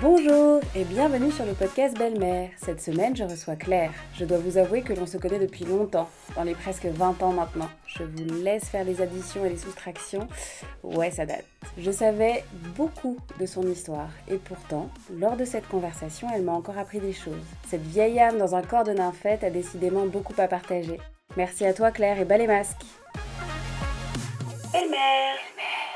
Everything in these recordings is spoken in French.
Bonjour et bienvenue sur le podcast Belle-Mère. Cette semaine, je reçois Claire. Je dois vous avouer que l'on se connaît depuis longtemps, dans les presque 20 ans maintenant. Je vous laisse faire les additions et les soustractions. Ouais, ça date. Je savais beaucoup de son histoire et pourtant, lors de cette conversation, elle m'a encore appris des choses. Cette vieille âme dans un corps de nymphette a décidément beaucoup à partager. Merci à toi Claire et bas les masques. Belle-mère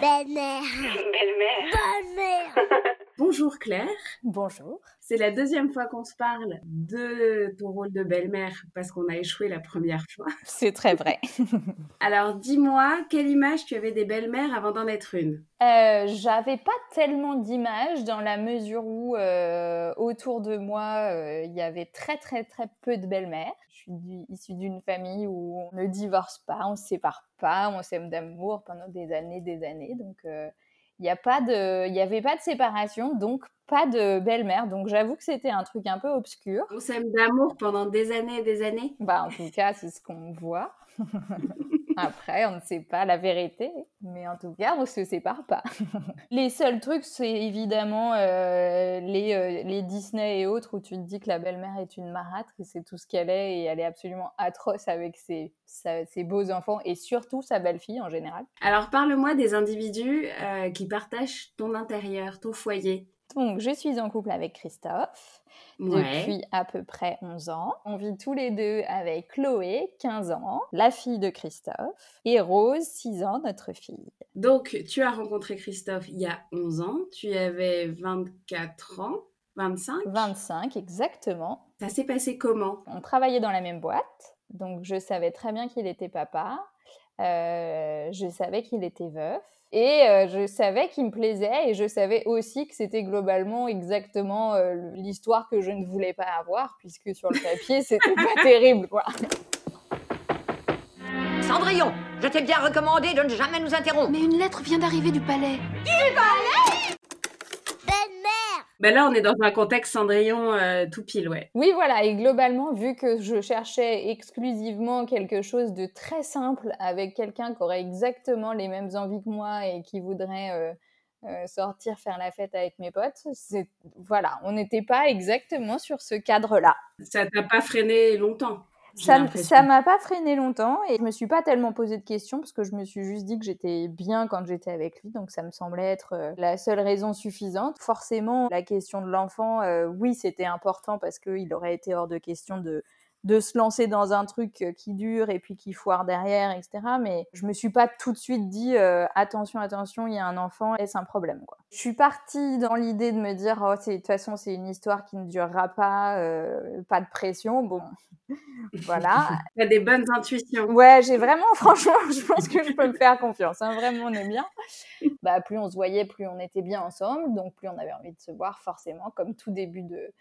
Belle-mère. Belle-mère Belle-mère. Bonjour Claire. Bonjour. C'est la deuxième fois qu'on se parle de ton rôle de belle-mère parce qu'on a échoué la première fois. C'est très vrai. Alors dis-moi, quelle image tu avais des belles-mères avant d'en être une? Euh, J'avais pas tellement d'images dans la mesure où euh, autour de moi euh, il y avait très très très peu de belles-mères. Je suis du- issue d'une famille où on ne divorce pas, on se sépare pas, on s'aime d'amour pendant des années, des années. Donc il n'y avait pas de séparation, donc pas de belle-mère. Donc j'avoue que c'était un truc un peu obscur. On s'aime d'amour pendant des années et des années Bah, en tout cas, c'est ce qu'on voit. Après, on ne sait pas la vérité, mais en tout cas, on se sépare pas. les seuls trucs, c'est évidemment euh, les, euh, les Disney et autres où tu te dis que la belle-mère est une marâtre et c'est tout ce qu'elle est et elle est absolument atroce avec ses, sa- ses beaux enfants et surtout sa belle-fille en général. Alors parle-moi des individus euh, qui partagent ton intérieur, ton foyer. Donc, je suis en couple avec Christophe. depuis à peu près 11 ans. On vit tous les deux avec Chloé, 15 ans, la fille de Christophe, et Rose, 6 ans, notre fille. Donc tu as rencontré Christophe il y a 11 ans, tu avais 24 ans, 25 25 exactement. Ça s'est passé comment? On travaillait dans la même boîte, donc je savais très bien qu'il était papa. Euh, je savais qu'il était veuf. Et euh, je savais qu'il me plaisait et je savais aussi que c'était globalement exactement euh, l'histoire que je ne voulais pas avoir puisque sur le papier c'était pas terrible quoi. Cendrillon, je t'ai bien recommandé de ne jamais nous interrompre. Mais une lettre vient d'arriver du palais. Belle-mère. Ben là on est dans un contexte Cendrillon euh, tout pile, ouais. Oui, voilà, et globalement, vu que je cherchais exclusivement quelque chose de très simple avec quelqu'un qui aurait exactement les mêmes envies que moi et qui voudrait euh, euh, sortir faire la fête avec mes potes, c'est voilà, on n'était pas exactement sur ce cadre-là. Ça t'a pas freiné longtemps Ça m'a pas freiné longtemps et je me suis pas tellement posé de questions parce que je me suis juste dit que j'étais bien quand j'étais avec lui, donc ça me semblait être euh, la seule raison suffisante. Forcément, la question de l'enfant, euh, oui, c'était important parce qu'il aurait été hors de question de de se lancer dans un truc euh, qui dure et puis qui foire derrière, etc. Mais je me suis pas tout de suite dit euh, attention, attention, il y a un enfant, est-ce un problème quoi. Je suis partie dans l'idée de me dire oh de toute façon c'est une histoire qui ne durera pas, euh, pas de pression, bon voilà. T'as des bonnes intuitions. Ouais, j'ai vraiment, franchement, je pense que je peux me faire confiance. Hein, vraiment, on est bien. Bah, plus on se voyait, plus on était bien ensemble, donc plus on avait envie de se voir, forcément, comme tout début de,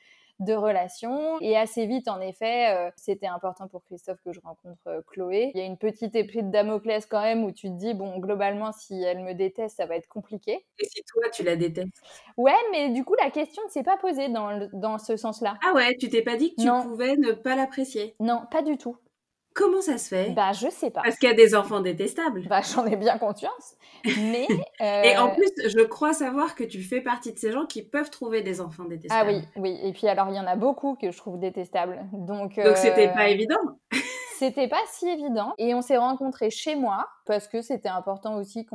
de relation. Et assez vite, en effet, euh, c'était important pour Christophe que je rencontre euh, Chloé. Il y a une petite épée de Damoclès quand même où tu te dis, bon, globalement, si elle me déteste, ça va être compliqué. Et si toi tu la détestes? Ouais, mais du coup, la question ne s'est pas posée dans, le- dans ce sens-là. Ah ouais, tu t'es pas dit que tu Non. pouvais ne pas l'apprécier? Non, pas du tout. Comment ça se fait? Bah, je sais pas. Parce qu'il y a des enfants détestables. Bah, j'en ai bien conscience. Mais. Et en euh, plus, je crois savoir que tu fais partie de ces gens qui peuvent trouver des enfants Ah détestables. oui, oui. Et puis alors, il y en a beaucoup que je trouve détestables. Donc, Donc c'était euh, pas évident. C'était pas si évident. Et on s'est rencontrés chez moi parce que c'était important aussi que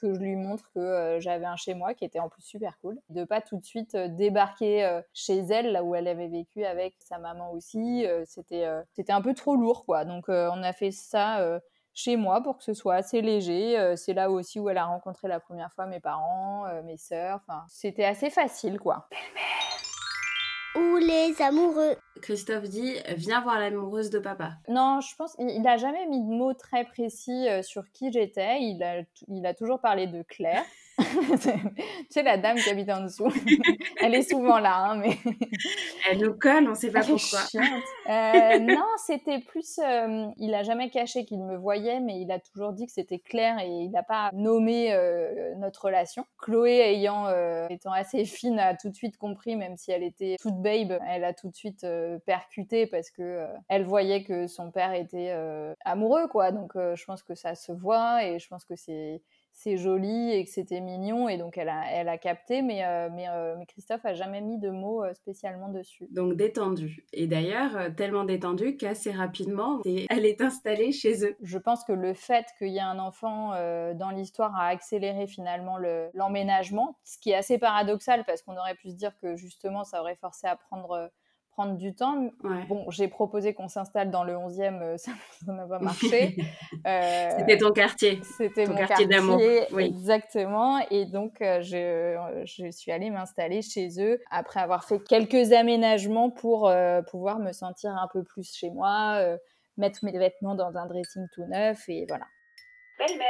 je lui montre que euh, j'avais un chez moi qui était en plus super cool. De pas tout de suite euh, débarquer euh, chez elle, là où elle avait vécu avec sa maman aussi. C'était c'était un peu trop lourd, quoi. Donc on a fait ça. chez moi pour que ce soit assez léger. C'est là aussi où elle a rencontré la première fois mes parents, mes sœurs. Enfin, c'était assez facile, quoi. Ou les amoureux. Christophe dit Viens voir l'amoureuse de papa. Non, je pense il n'a jamais mis de mots très précis euh, sur qui j'étais. Il a, il a toujours parlé de Claire. tu sais, la dame qui habite en dessous. Elle est souvent là, hein, mais Elle nous colle, on sait pas elle pourquoi. Euh, non, c'était plus. euh, il a jamais caché qu'il me voyait, mais il a toujours dit que c'était Claire et il n'a pas nommé euh, notre relation. Chloé, ayant étant assez fine, a tout de suite compris, même si elle était toute babe, elle a tout de suite euh, percuté parce que euh, elle voyait que son père était euh, amoureux, quoi. Donc, je pense que ça se voit et je pense que c'est c'est joli et que c'était mignon et donc elle a, elle a capté, mais, euh, mais, euh, mais, Christophe a jamais mis de mots euh, spécialement dessus. Donc détendu. Et d'ailleurs, tellement détendu qu'assez rapidement, elle est installée chez eux. Je pense que le fait qu'il y ait un enfant dans l'histoire a accéléré finalement l'emménagement, ce qui est assez paradoxal parce qu'on aurait pu se dire que justement ça aurait forcé à prendre prendre du temps. Bon, j'ai proposé qu'on s'installe dans le 11e, euh, ça n'a pas marché. Euh, C'était ton quartier. C'était mon quartier, d'amour. Exactement. Et donc, euh, je, je, suis allée m'installer chez eux après avoir fait quelques aménagements pour pouvoir me sentir un peu plus chez moi, mettre mes vêtements dans un dressing tout neuf et voilà. Belle-mère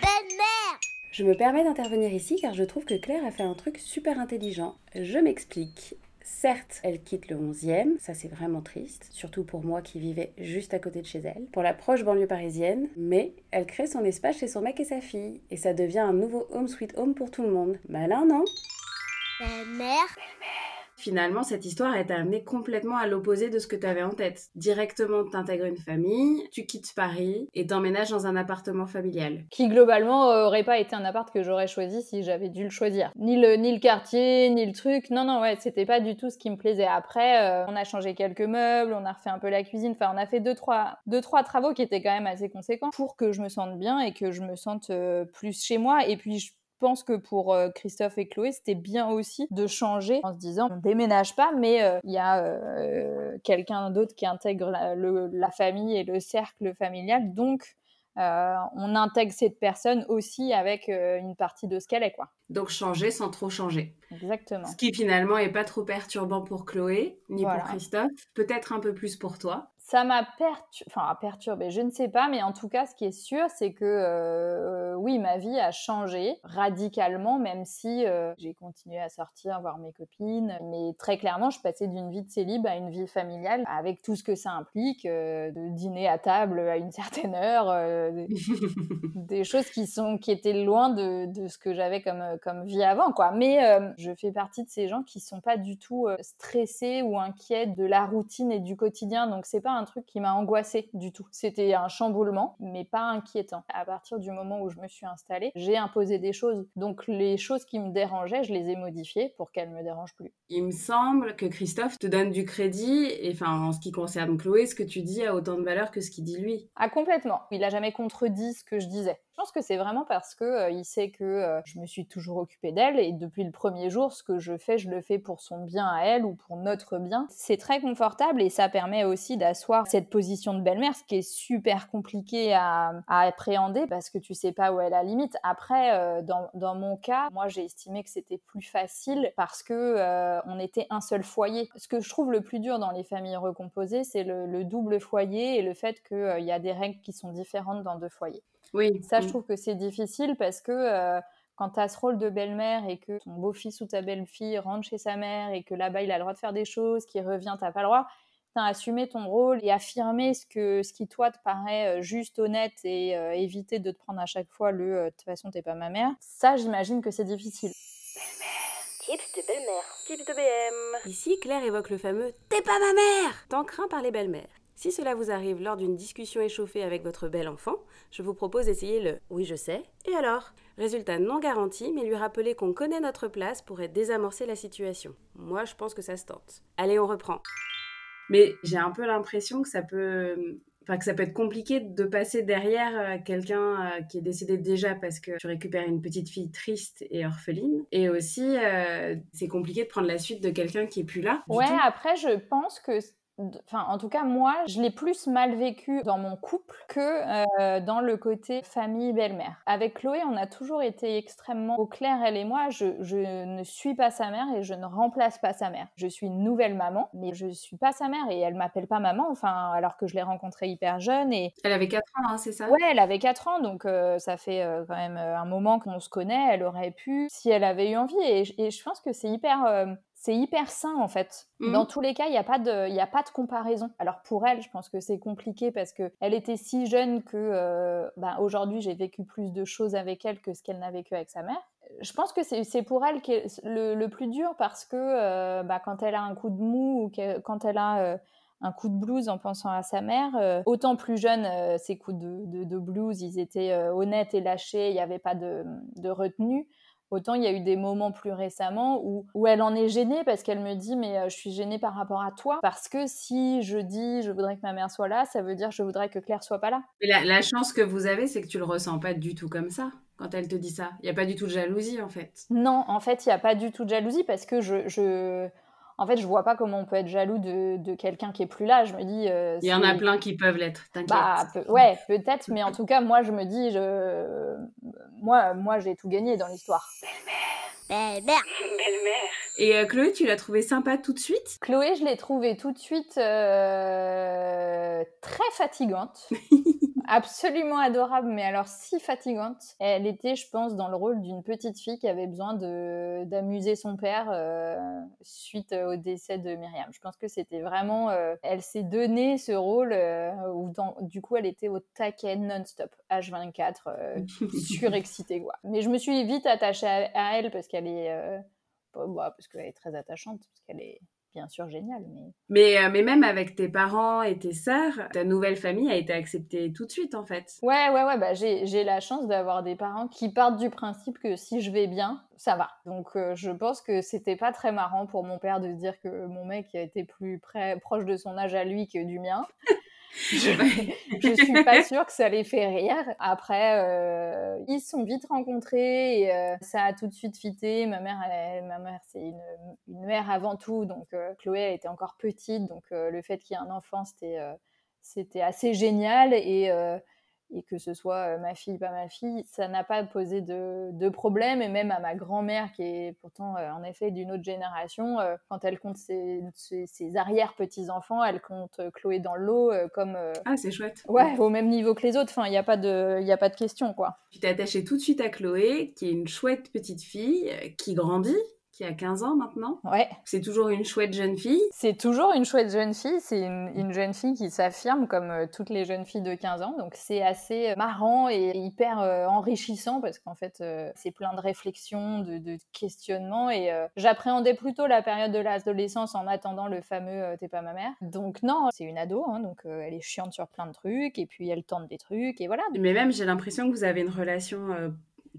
Belle-mère Je me permets d'intervenir ici car je trouve que Claire a fait un truc super intelligent. Je m'explique. Certes, elle quitte le 11e, ça c'est vraiment triste, surtout pour moi qui vivais juste à côté de chez elle, pour la proche banlieue parisienne, mais elle crée son espace chez son mec et sa fille, et ça devient un nouveau home sweet home pour tout le monde. Malin, non? Belle-mère finalement, cette histoire est amenée complètement à l'opposé de ce que tu avais en tête. Directement, tu intègres une famille, tu quittes Paris et t'emménages dans un appartement familial. Qui, globalement, euh, aurait pas été un appart que j'aurais choisi si j'avais dû le choisir. Ni le, ni le quartier, ni le truc. Non, non, ouais, c'était pas du tout ce qui me plaisait. Après, euh, on a changé quelques meubles, on a refait un peu la cuisine. Enfin, on a fait deux trois, deux, trois travaux qui étaient quand même assez conséquents pour que je me sente bien et que je me sente euh, plus chez moi. Et puis, je pense que pour euh, Christophe et Chloé, c'était bien aussi de changer en se disant on déménage pas, mais euh, il y a euh, quelqu'un d'autre qui intègre la, famille et le cercle familial. Donc, on intègre cette personne aussi avec une partie de ce qu'elle est, quoi. Donc changer sans trop changer. Exactement. Ce qui finalement est pas trop perturbant pour Chloé ni pour Christophe, peut-être un peu plus pour toi ça m'a perturbé, je ne sais pas, mais en tout cas, ce qui est sûr, c'est que euh, oui, ma vie a changé radicalement, même si euh, j'ai continué à sortir, voir mes copines. Mais très clairement, je passais d'une vie de célib à une vie familiale, avec tout ce que ça implique, euh, de dîner à table à une certaine heure, des, choses qui, sont, qui étaient loin de, de ce que j'avais comme, comme vie avant. Mais je fais partie de ces gens qui sont pas du tout stressés ou inquiets de la routine et du quotidien, donc c'est pas un truc qui m'a angoissée du tout. C'était un chamboulement, mais pas inquiétant. À partir du moment où je me suis installée, j'ai imposé des choses. Donc les choses qui me dérangeaient, je les ai modifiées pour qu'elles me dérangent plus. Il me semble que Christophe te donne du crédit, et enfin en ce qui concerne Chloé, ce que tu dis a autant de valeur que ce qu'il dit lui. Ah complètement. Il a jamais contredit ce que je disais. Je pense que c'est vraiment parce que euh, il sait que euh, je me suis toujours occupée d'elle et depuis le premier jour, ce que je fais, je le fais pour son bien à elle ou pour notre bien. C'est très confortable et ça permet aussi d'asseoir cette position de belle-mère, ce qui est super compliqué à, appréhender parce que tu sais pas où est la limite. Après, euh, dans, mon cas, moi j'ai estimé que c'était plus facile parce que on était un seul foyer. Ce que je trouve le plus dur dans les familles recomposées, c'est le, double foyer et le fait qu'il y a des règles qui sont différentes dans deux foyers. Oui. Ça, je mm. trouve que c'est difficile parce que euh, quand tu as ce rôle de belle-mère et que ton beau-fils ou ta belle-fille rentre chez sa mère et que là-bas, il a le droit de faire des choses, qu'il revient, t'as pas le droit. T'as assumé ton rôle et affirmer ce, que, ce qui, toi, te paraît euh, juste, honnête et euh, éviter de te prendre à chaque fois le « de toute façon, t'es pas ma mère ». Ça, j'imagine que c'est difficile. Belle-mère. Tips de belle-mère. Tips de BM. Ici, Claire évoque le fameux « t'es pas ma mère » tant craint par les belles-mères. Si cela vous arrive lors d'une discussion échauffée avec votre bel enfant, je vous propose d'essayer le oui je sais et alors? Résultat non garanti, mais lui rappeler qu'on connaît notre place pourrait désamorcer la situation. Moi je pense que ça se tente. Allez on reprend. Mais j'ai un peu l'impression que ça peut Enfin, que ça peut être compliqué de passer derrière euh, quelqu'un euh, qui est décédé déjà parce que tu récupères une petite fille triste et orpheline. Et aussi, euh, c'est compliqué de prendre la suite de quelqu'un qui est plus là. Ouais, après, je pense que Enfin, en tout cas, moi, je l'ai plus mal vécu dans mon couple que euh, dans le côté famille belle-mère. Avec Chloé, on a toujours été extrêmement au clair, elle et moi. Je, je, ne suis pas sa mère et je ne remplace pas sa mère. Je suis une nouvelle maman, mais je suis pas sa mère et elle m'appelle pas maman. Enfin, alors que je l'ai rencontrée hyper jeune et elle avait 4 ans, hein, c'est ça? Ouais, elle avait 4 ans, donc euh, ça fait euh, quand même un moment qu'on se connaît. Elle aurait pu, si elle avait eu envie. Et, et je pense que c'est hyper c'est hyper sain en fait. Mmh. Dans tous les cas, il n'y a, pas de, a pas de comparaison. Alors pour elle, je pense que c'est compliqué parce qu'elle était si jeune que euh, bah, aujourd'hui j'ai vécu plus de choses avec elle que ce qu'elle n'a vécu avec sa mère. Je pense que c'est pour elle le, le, plus dur parce que euh, bah, quand elle a un coup de mou ou quand elle a euh, un coup de blues en pensant à sa mère. autant plus jeune, ces coups de, de, blues, ils étaient honnêtes et lâchés, il n'y avait pas de, de retenue. Autant il y a eu des moments plus récemment où, où elle en est gênée parce qu'elle me dit mais euh, je suis gênée par rapport à toi parce que si je dis je voudrais que ma mère soit là, ça veut dire je voudrais que Claire soit pas là. Et la, chance que vous avez, c'est que tu le ressens pas du tout comme ça quand elle te dit ça. Il y a pas du tout de jalousie en fait. Non, en fait il y a pas du tout de jalousie parce que je, je en fait, je vois pas comment on peut être jaloux de, quelqu'un qui est plus là. Je me dis. Euh, il y en a plein qui peuvent l'être, t'inquiète. Bah, ouais, peut-être, mais en tout cas, moi, je me dis, je... moi, moi j'ai tout gagné dans l'histoire. Belle-mère. Belle-mère. Et euh, Chloé, tu l'as trouvée sympa tout de suite? Chloé, je l'ai trouvée tout de suite euh, très fatigante. absolument adorable, mais alors si fatigante. Elle était, je pense, dans le rôle d'une petite fille qui avait besoin de d'amuser son père euh, suite au décès de Myriam. Je pense que c'était vraiment, elle s'est donné ce rôle où du coup elle était au taquet non-stop, H24, surexcitée quoi. Mais je me suis vite attachée à, elle parce qu'elle est, bah, parce qu'elle est très attachante, parce qu'elle est bien sûr génial. Mais... Mais, euh, mais même avec tes parents et tes sœurs, ta nouvelle famille a été acceptée tout de suite en fait. Ouais, ouais, ouais. Bah, j'ai la chance d'avoir des parents qui partent du principe que si je vais bien, ça va. Donc euh, je pense que c'était pas très marrant pour mon père de se dire que mon mec a été plus près, proche de son âge à lui que du mien. je, ne suis pas sûre que ça les fait rire. Après, euh, ils se sont vite rencontrés et euh, ça a tout de suite fité. Ma mère, ma mère, c'est une, une, mère avant tout, donc euh, Chloé, elle était encore petite, donc le fait qu'il y ait un enfant, c'était c'était assez génial et et que ce soit euh, ma fille, pas ma fille, ça n'a pas posé de, problème. Et même à ma grand-mère, qui est pourtant euh, en effet d'une autre génération, euh, quand elle compte ses, arrière-petits-enfants, elle compte Chloé dans l'eau comme... ah, c'est chouette. Ouais, au même niveau que les autres. Enfin, il n'y a, pas de, a pas de question, quoi. Tu t'es attachée tout de suite à Chloé, qui est une chouette petite fille, qui grandit, qui a 15 ans maintenant. Ouais. C'est toujours une chouette jeune fille. C'est toujours une chouette jeune fille. C'est une, jeune fille qui s'affirme comme euh, toutes les jeunes filles de 15 ans. Donc c'est assez euh, marrant et hyper euh, enrichissant parce qu'en fait c'est plein de réflexions, de, de questionnements et j'appréhendais plutôt la période de l'adolescence en attendant le fameux T'es pas ma mère. Donc non, c'est une ado, hein, donc elle est chiante sur plein de trucs et puis elle tente des trucs et voilà. Mais même j'ai l'impression que vous avez une relation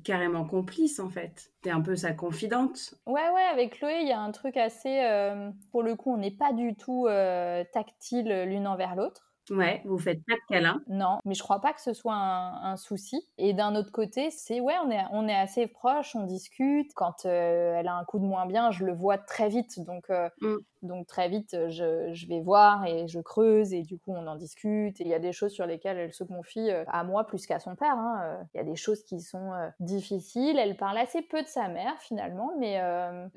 carrément complice en fait. T'es un peu sa confidente. Ouais, ouais, avec Chloé, il y a un truc assez. Euh, pour le coup, on n'est pas du tout euh, tactile l'une envers l'autre. Ouais, vous faites pas de câlin. Non, mais je crois pas que ce soit un, souci. Et d'un autre côté, c'est ouais, on est, on est assez proches, on discute. Quand euh, elle a un coup de moins bien, je le vois très vite. Donc, mm. Donc très vite, euh, je, vais voir et je creuse et du coup on en discute. Et il y a des choses sur lesquelles elle se confie euh, à moi plus qu'à son père. Hein. Euh, il y a des choses qui sont difficiles. Elle parle assez peu de sa mère finalement, mais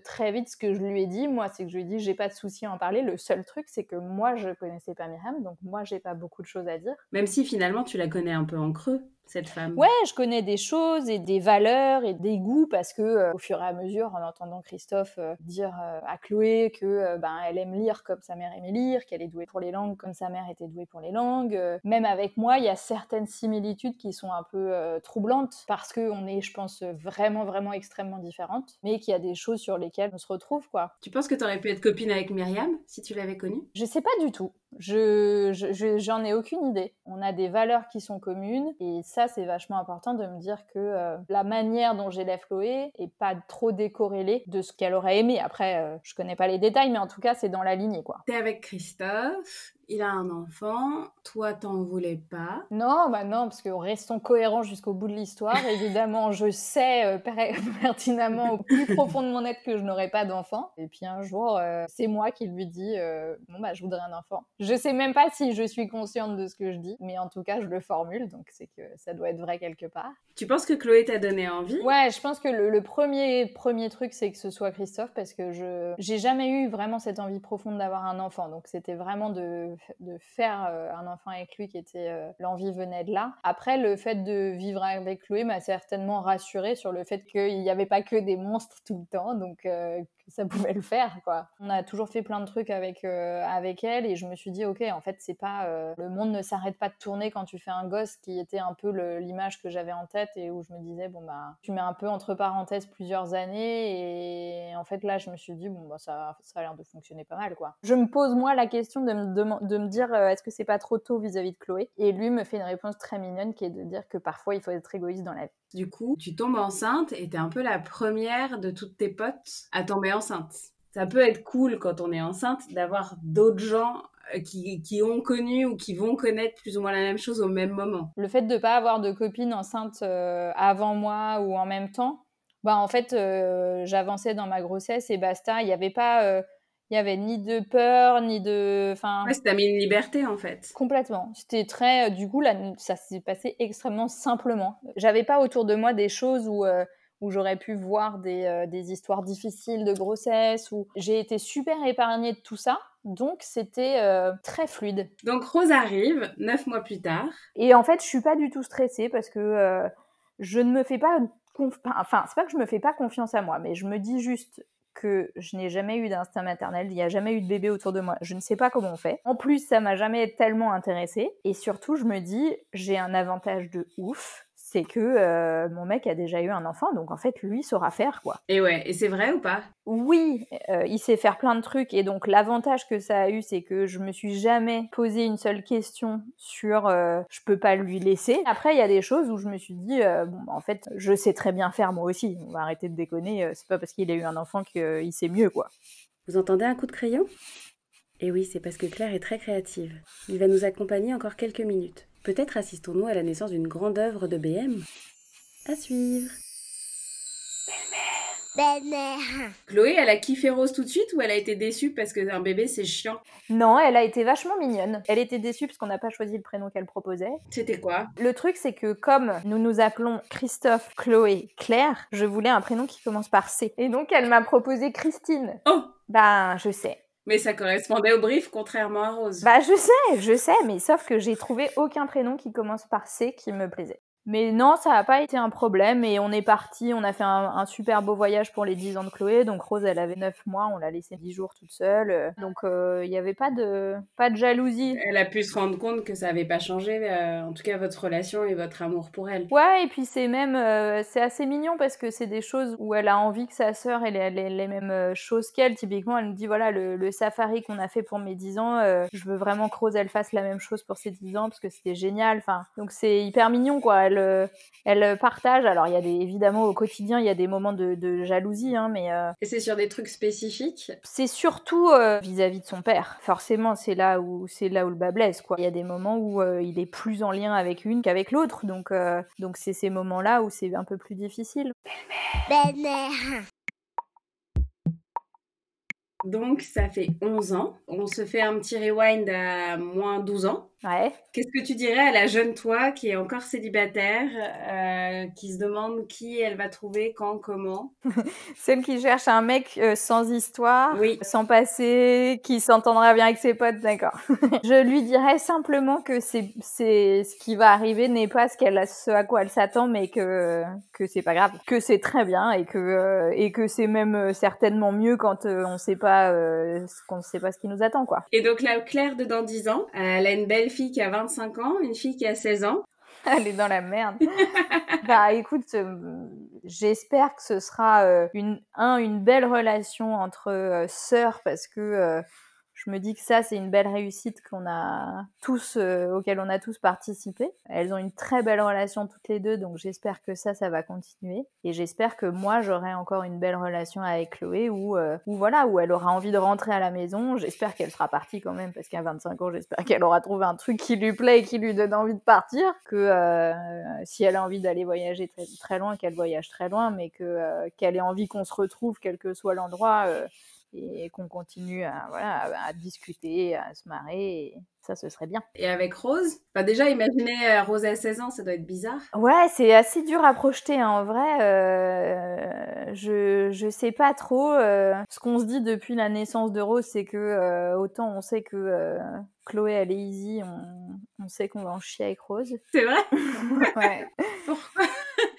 très vite ce que je lui ai dit, moi, c'est que je lui ai dit j'ai pas de souci à en parler. Le seul truc, c'est que moi je connaissais pas Myriam, donc moi j'ai pas beaucoup de choses à dire. Même si finalement tu la connais un peu en creux cette femme Ouais, je connais des choses et des valeurs et des goûts parce que euh, au fur et à mesure, en entendant Christophe euh, dire euh, à Chloé que ben elle aime lire comme sa mère aimait lire, qu'elle est douée pour les langues comme sa mère était douée pour les langues, même avec moi, il y a certaines similitudes qui sont un peu troublantes parce que on est, je pense, vraiment vraiment extrêmement différentes, mais qu'il y a des choses sur lesquelles on se retrouve quoi. Tu penses que tu aurais pu être copine avec Myriam si tu l'avais connue? Je sais pas du tout. Je j'en ai aucune idée. On a des valeurs qui sont communes et ça c'est vachement important de me dire que euh, la manière dont j'élève Chloé est pas trop décorrélée de ce qu'elle aurait aimé. Après, euh, je connais pas les détails, mais en tout cas c'est dans la lignée quoi. T'es avec Christophe, il a un enfant, toi t'en voulais pas. Non, bah non, parce que restons cohérents jusqu'au bout de l'histoire. Évidemment, je sais euh, pertinemment au plus profond de mon être que je n'aurai pas d'enfant. Et puis un jour, euh, c'est moi qui lui dis euh, bon bah je voudrais un enfant. Je sais même pas si je suis consciente de ce que je dis, mais en tout cas je le formule, donc c'est que ça doit être vrai quelque part. Tu penses que Chloé t'a donné envie? Ouais, je pense que le, premier premier truc c'est que ce soit Christophe parce que je j'ai jamais eu vraiment cette envie profonde d'avoir un enfant, donc c'était vraiment de de, faire euh, un enfant avec lui qui était euh, l'envie venait de là. Après, le fait de vivre avec Chloé m'a certainement rassurée sur le fait qu'il n'y avait pas que des monstres tout le temps, donc euh, ça pouvait le faire, quoi. On a toujours fait plein de trucs avec, euh, avec elle et je me suis dit, ok, en fait, c'est pas. euh, le monde ne s'arrête pas de tourner quand tu fais un gosse, qui était un peu l'image que j'avais en tête et où je me disais, bon, bah, tu mets un peu entre parenthèses plusieurs années et en fait, là, je me suis dit, bon, bah, ça, ça a l'air de fonctionner pas mal, quoi. Je me pose, moi, la question de me, de me dire, euh, est-ce que c'est pas trop tôt vis-à-vis de Chloé? Et lui me fait une réponse très mignonne qui est de dire que parfois, il faut être égoïste dans la vie. Du coup, tu tombes enceinte et t'es un peu la première de toutes tes potes à tomber enceinte. Ça peut être cool quand on est enceinte d'avoir d'autres gens euh, qui, qui ont connu ou qui vont connaître plus ou moins la même chose au même moment. Le fait de ne pas avoir de copine enceinte euh, avant moi ou en même temps, bah en fait, euh, j'avançais dans ma grossesse et basta. Il n'y avait pas, euh, il y avait ni de peur, ni de, enfin, Ouais, mis une liberté en fait. complètement. C'était très, du coup, là, ça s'est passé extrêmement simplement. J'avais pas autour de moi des choses où où j'aurais pu voir des, euh, des histoires difficiles de grossesse. Où j'ai été super épargnée de tout ça. Donc c'était euh, très fluide. Donc Rose arrive neuf mois plus tard. Et en fait, je suis pas du tout stressée parce que euh, je ne me fais pas conf... enfin, c'est pas que je me fais pas confiance à moi, mais je me dis juste que je n'ai jamais eu d'instinct maternel, il n'y a jamais eu de bébé autour de moi, je ne sais pas comment on fait. En plus, ça m'a jamais tellement intéressée et surtout, je me dis j'ai un avantage de ouf, c'est que euh, mon mec a déjà eu un enfant, donc en fait, lui saura faire quoi. Et ouais, et c'est vrai ou pas? Oui, euh, il sait faire plein de trucs et donc l'avantage que ça a eu, c'est que je me suis jamais posé une seule question sur euh, je peux pas lui laisser. Après, il y a des choses où je me suis dit euh, bon, en fait, je sais très bien faire moi aussi. On va arrêter de déconner. c'est pas parce qu'il a eu un enfant qu'il sait mieux quoi. Vous entendez un coup de crayon? Et oui, c'est parce que Claire est très créative. Il va nous accompagner encore quelques minutes. Peut-être assistons-nous à la naissance d'une grande œuvre de BM. À suivre. Belle-mère. Chloé, elle a kiffé Rose tout de suite ou elle a été déçue parce qu'un bébé c'est chiant? Non, elle a été vachement mignonne. Elle était déçue parce qu'on n'a pas choisi le prénom qu'elle proposait. C'était quoi? Le truc, c'est que comme nous nous appelons Christophe, Chloé, Claire, je voulais un prénom qui commence par C. Et donc, elle m'a proposé Christine. Oh Ben, je sais. Mais ça correspondait au brief contrairement à Rose. Bah, je sais, je sais, mais sauf que j'ai trouvé aucun prénom qui commence par C qui me plaisait. Mais non, ça n'a pas été un problème et on est parti, on a fait un, un super beau voyage pour les 10 ans de Chloé. Donc Rose, elle avait 9 mois, on l'a laissée 10 jours toute seule. Euh, Donc euh, il n'y avait pas de, pas de jalousie. Elle a pu se rendre compte que ça n'avait pas changé, euh, en tout cas votre relation et votre amour pour elle. Ouais, et puis c'est même, euh, c'est assez mignon parce que c'est des choses où elle a envie que sa sœur ait les, les- les mêmes euh, choses qu'elle. Typiquement, elle me dit voilà, le, le safari qu'on a fait pour mes 10 ans, euh, je veux vraiment que Rose elle fasse la même chose pour ses 10 ans parce que c'était génial. Enfin, donc c'est hyper mignon quoi. Elle, euh, elle partage. Alors il y a des, évidemment au quotidien, il y a des moments de, de jalousie, hein, mais euh, Et c'est sur des trucs spécifiques? c'est surtout euh, vis-à-vis de son père. Forcément, c'est là où c'est là où le bas blesse quoi. Il y a des moments où euh, il est plus en lien avec une qu'avec l'autre, donc euh, donc c'est ces moments-là où c'est un peu plus difficile. Belle-mère. Donc ça fait 11 ans. On se fait un petit rewind à moins 12 ans. Ouais. Qu'est-ce que tu dirais à la jeune toi qui est encore célibataire, euh, qui se demande qui elle va trouver, quand, comment? Celle qui cherche un mec euh, sans histoire, Oui. sans passé, qui s'entendra bien avec ses potes, d'accord. je lui dirais simplement que c'est c'est ce qui va arriver n'est pas ce qu'elle a ce à quoi elle s'attend, mais que que c'est pas grave, que c'est très bien et que euh, et que c'est même certainement mieux quand on sait pas qu'on sait pas ce qui nous attend quoi. Et donc la Claire de dans 10 ans, elle a une belle fille qui a 25 ans, une fille qui a 16 ans. Elle est dans la merde. bah écoute, euh, j'espère que ce sera euh, une, un, une belle relation entre euh, sœurs parce que je me dis que ça, c'est une belle réussite qu'on a tous, euh, auquel on a tous participé. Elles ont une très belle relation toutes les deux, donc j'espère que ça, ça va continuer. Et j'espère que moi, j'aurai encore une belle relation avec Chloé où, euh, voilà, où elle aura envie de rentrer à la maison. J'espère qu'elle sera partie quand même parce qu'à 25 ans, j'espère qu'elle aura trouvé un truc qui lui plaît et qui lui donne envie de partir. Que euh, si elle a envie d'aller voyager très, très loin, qu'elle voyage très loin, mais que qu'elle ait envie qu'on se retrouve quel que soit l'endroit. Et qu'on continue à, voilà, à, à discuter, à se marrer, et ça, ce serait bien. Et avec Rose, déjà imaginez euh, Rose à 16 ans, ça doit être bizarre. Ouais, c'est assez dur à projeter hein. en vrai. euh, je je sais pas trop. euh, ce qu'on se dit depuis la naissance de Rose, c'est que euh, autant on sait que Chloé elle est easy, on, on sait qu'on va en chier avec Rose. C'est vrai? Ouais. Pourquoi?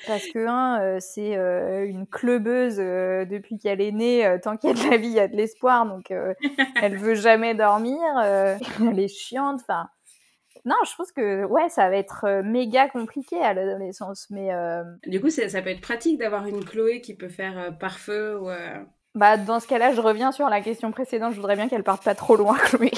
Parce que, un, euh, c'est euh, une clubeuse euh, depuis qu'elle est née. euh, tant qu'il y a de la vie, il y a de l'espoir. Donc, euh, elle veut jamais dormir. euh, elle est chiante. Enfin, non, je pense que, ouais, ça va être méga compliqué à l'adolescence. Mais euh, Du coup, c'est- ça peut être pratique d'avoir une Chloé qui peut faire euh, pare-feu ou. Bah, dans ce cas-là, je reviens sur la question précédente. Je voudrais bien qu'elle parte pas trop loin, Chloé.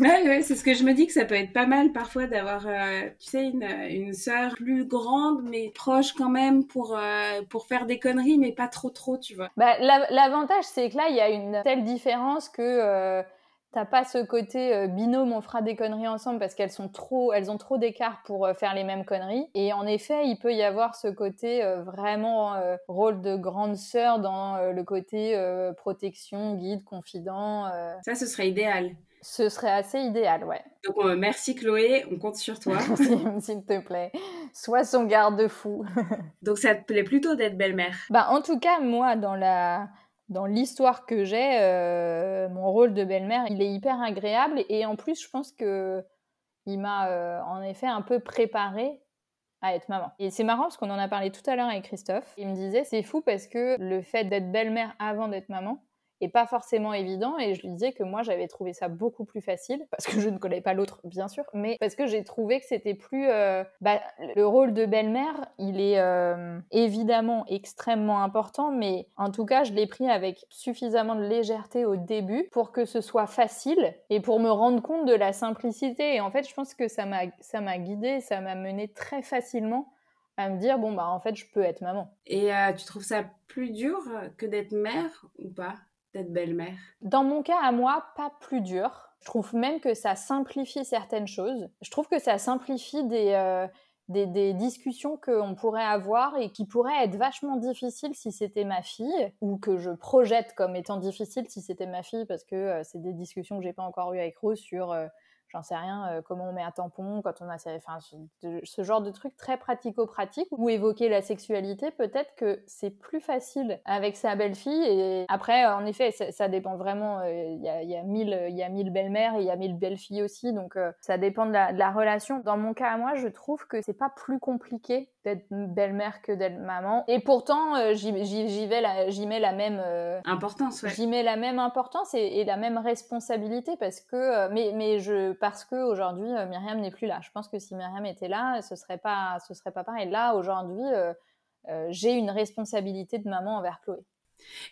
Ouais, ouais, c'est ce que je me dis que ça peut être pas mal parfois d'avoir, euh, tu sais, une, une sœur plus grande mais proche quand même pour, euh, pour faire des conneries mais pas trop trop, tu vois. Bah, la- L'avantage, c'est que là, il y a une telle différence que euh, t'as pas ce côté euh, binôme, on fera des conneries ensemble parce qu'elles sont trop, elles ont trop d'écart pour euh, faire les mêmes conneries. Et en effet, il peut y avoir ce côté euh, vraiment rôle de grande sœur dans le côté protection, guide, confident. Ça, ce serait idéal. Ce serait assez idéal, ouais. Donc, merci Chloé, on compte sur toi. S'il te plaît. Sois son garde-fou. Donc, ça te plaît plutôt d'être belle-mère? Bah, en tout cas, moi, dans la dans l'histoire que j'ai, euh, mon rôle de belle-mère, il est hyper agréable et en plus, je pense que il m'a euh, en effet un peu préparé à être maman. Et c'est marrant parce qu'on en a parlé tout à l'heure avec Christophe. Il me disait c'est fou parce que le fait d'être belle-mère avant d'être maman est pas forcément évident. Et je lui disais que moi j'avais trouvé ça beaucoup plus facile parce que je ne connais pas l'autre bien sûr mais parce que j'ai trouvé que c'était plus euh, bah, le rôle de belle-mère il est euh, évidemment extrêmement important mais en tout cas je l'ai pris avec suffisamment de légèreté au début pour que ce soit facile et pour me rendre compte de la simplicité. Et en fait je pense que ça m'a guidée ça m'a mené très facilement à me dire bon bah en fait je peux être maman. Et euh, tu trouves ça plus dur que d'être mère ou pas? Belle-mère Dans mon cas à moi, pas plus dur. Je trouve même que ça simplifie certaines choses. Je trouve que ça simplifie des, euh, des, des discussions qu'on pourrait avoir et qui pourraient être vachement difficiles si c'était ma fille, ou que je projette comme étant difficiles si c'était ma fille, parce que euh, c'est des discussions que j'ai pas encore eues avec Rose sur, euh, j'en sais rien, euh, comment on met un tampon quand on a... Enfin, ce, genre de trucs très pratico-pratiques, ou évoquer la sexualité, peut-être que c'est plus facile avec sa belle-fille. Et après, en effet, ça, dépend vraiment. euh, Il y, a, il y a mille, il y a mille belles-mères et il y a mille belles-filles aussi, donc euh, ça dépend de la, de la relation. Dans mon cas à moi, je trouve que c'est pas plus compliqué d'être belle-mère que d'être maman. Et pourtant, euh, j'y vais la- j'y mets la même... euh, Importance, ouais. J'y mets la même importance et, et la même responsabilité parce que, euh, mais, mais je, parce que aujourd'hui Myriam n'est plus là. Je pense que si Myriam était là, ce serait pas, ce serait pas pareil. Là aujourd'hui, j'ai une responsabilité de maman envers Chloé.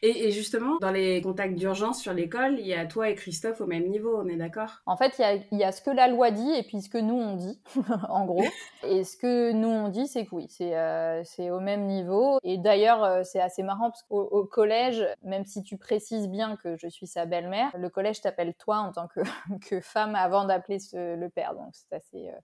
Et, justement, dans les contacts d'urgence sur l'école, il y a toi et Christophe au même niveau, on est d'accord? En fait, il y a, ce que la loi dit et puis ce que nous on dit, en gros. Et ce que nous on dit, c'est que oui, c'est euh, au même niveau. Et d'ailleurs, euh, c'est assez marrant parce qu'au au collège, même si tu précises bien que je suis sa belle-mère, le collège t'appelle toi en tant que, que femme avant d'appeler le père. Donc c'est assez euh,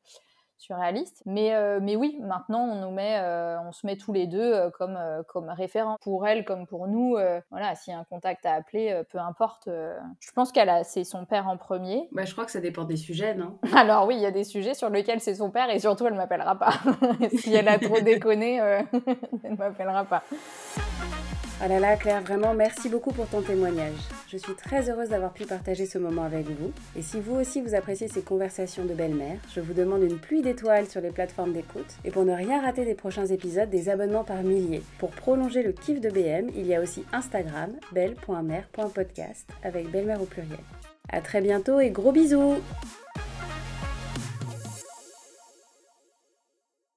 surréaliste. Mais, euh, mais oui, maintenant on nous met, euh, on se met tous les deux euh, comme, comme référents pour elle comme pour nous. voilà, s'il y a un contact à appeler, peu importe. je pense qu'elle a, c'est son père en premier. Bah, je crois que ça dépend des sujets, non? Alors oui, il y a des sujets sur lesquels c'est son père et surtout elle m'appellera pas. si elle a trop déconné, elle m'appellera pas. Oh là là, Claire, vraiment, merci beaucoup pour ton témoignage. Je suis très heureuse d'avoir pu partager ce moment avec vous. Et si vous aussi vous appréciez ces conversations de belle-mère, je vous demande une pluie d'étoiles sur les plateformes d'écoute. Et pour ne rien rater des prochains épisodes, des abonnements par milliers. Pour prolonger le kiff de BM, il y a aussi Instagram, belle.mère.podcast, avec belle-mère au pluriel. À très bientôt et gros bisous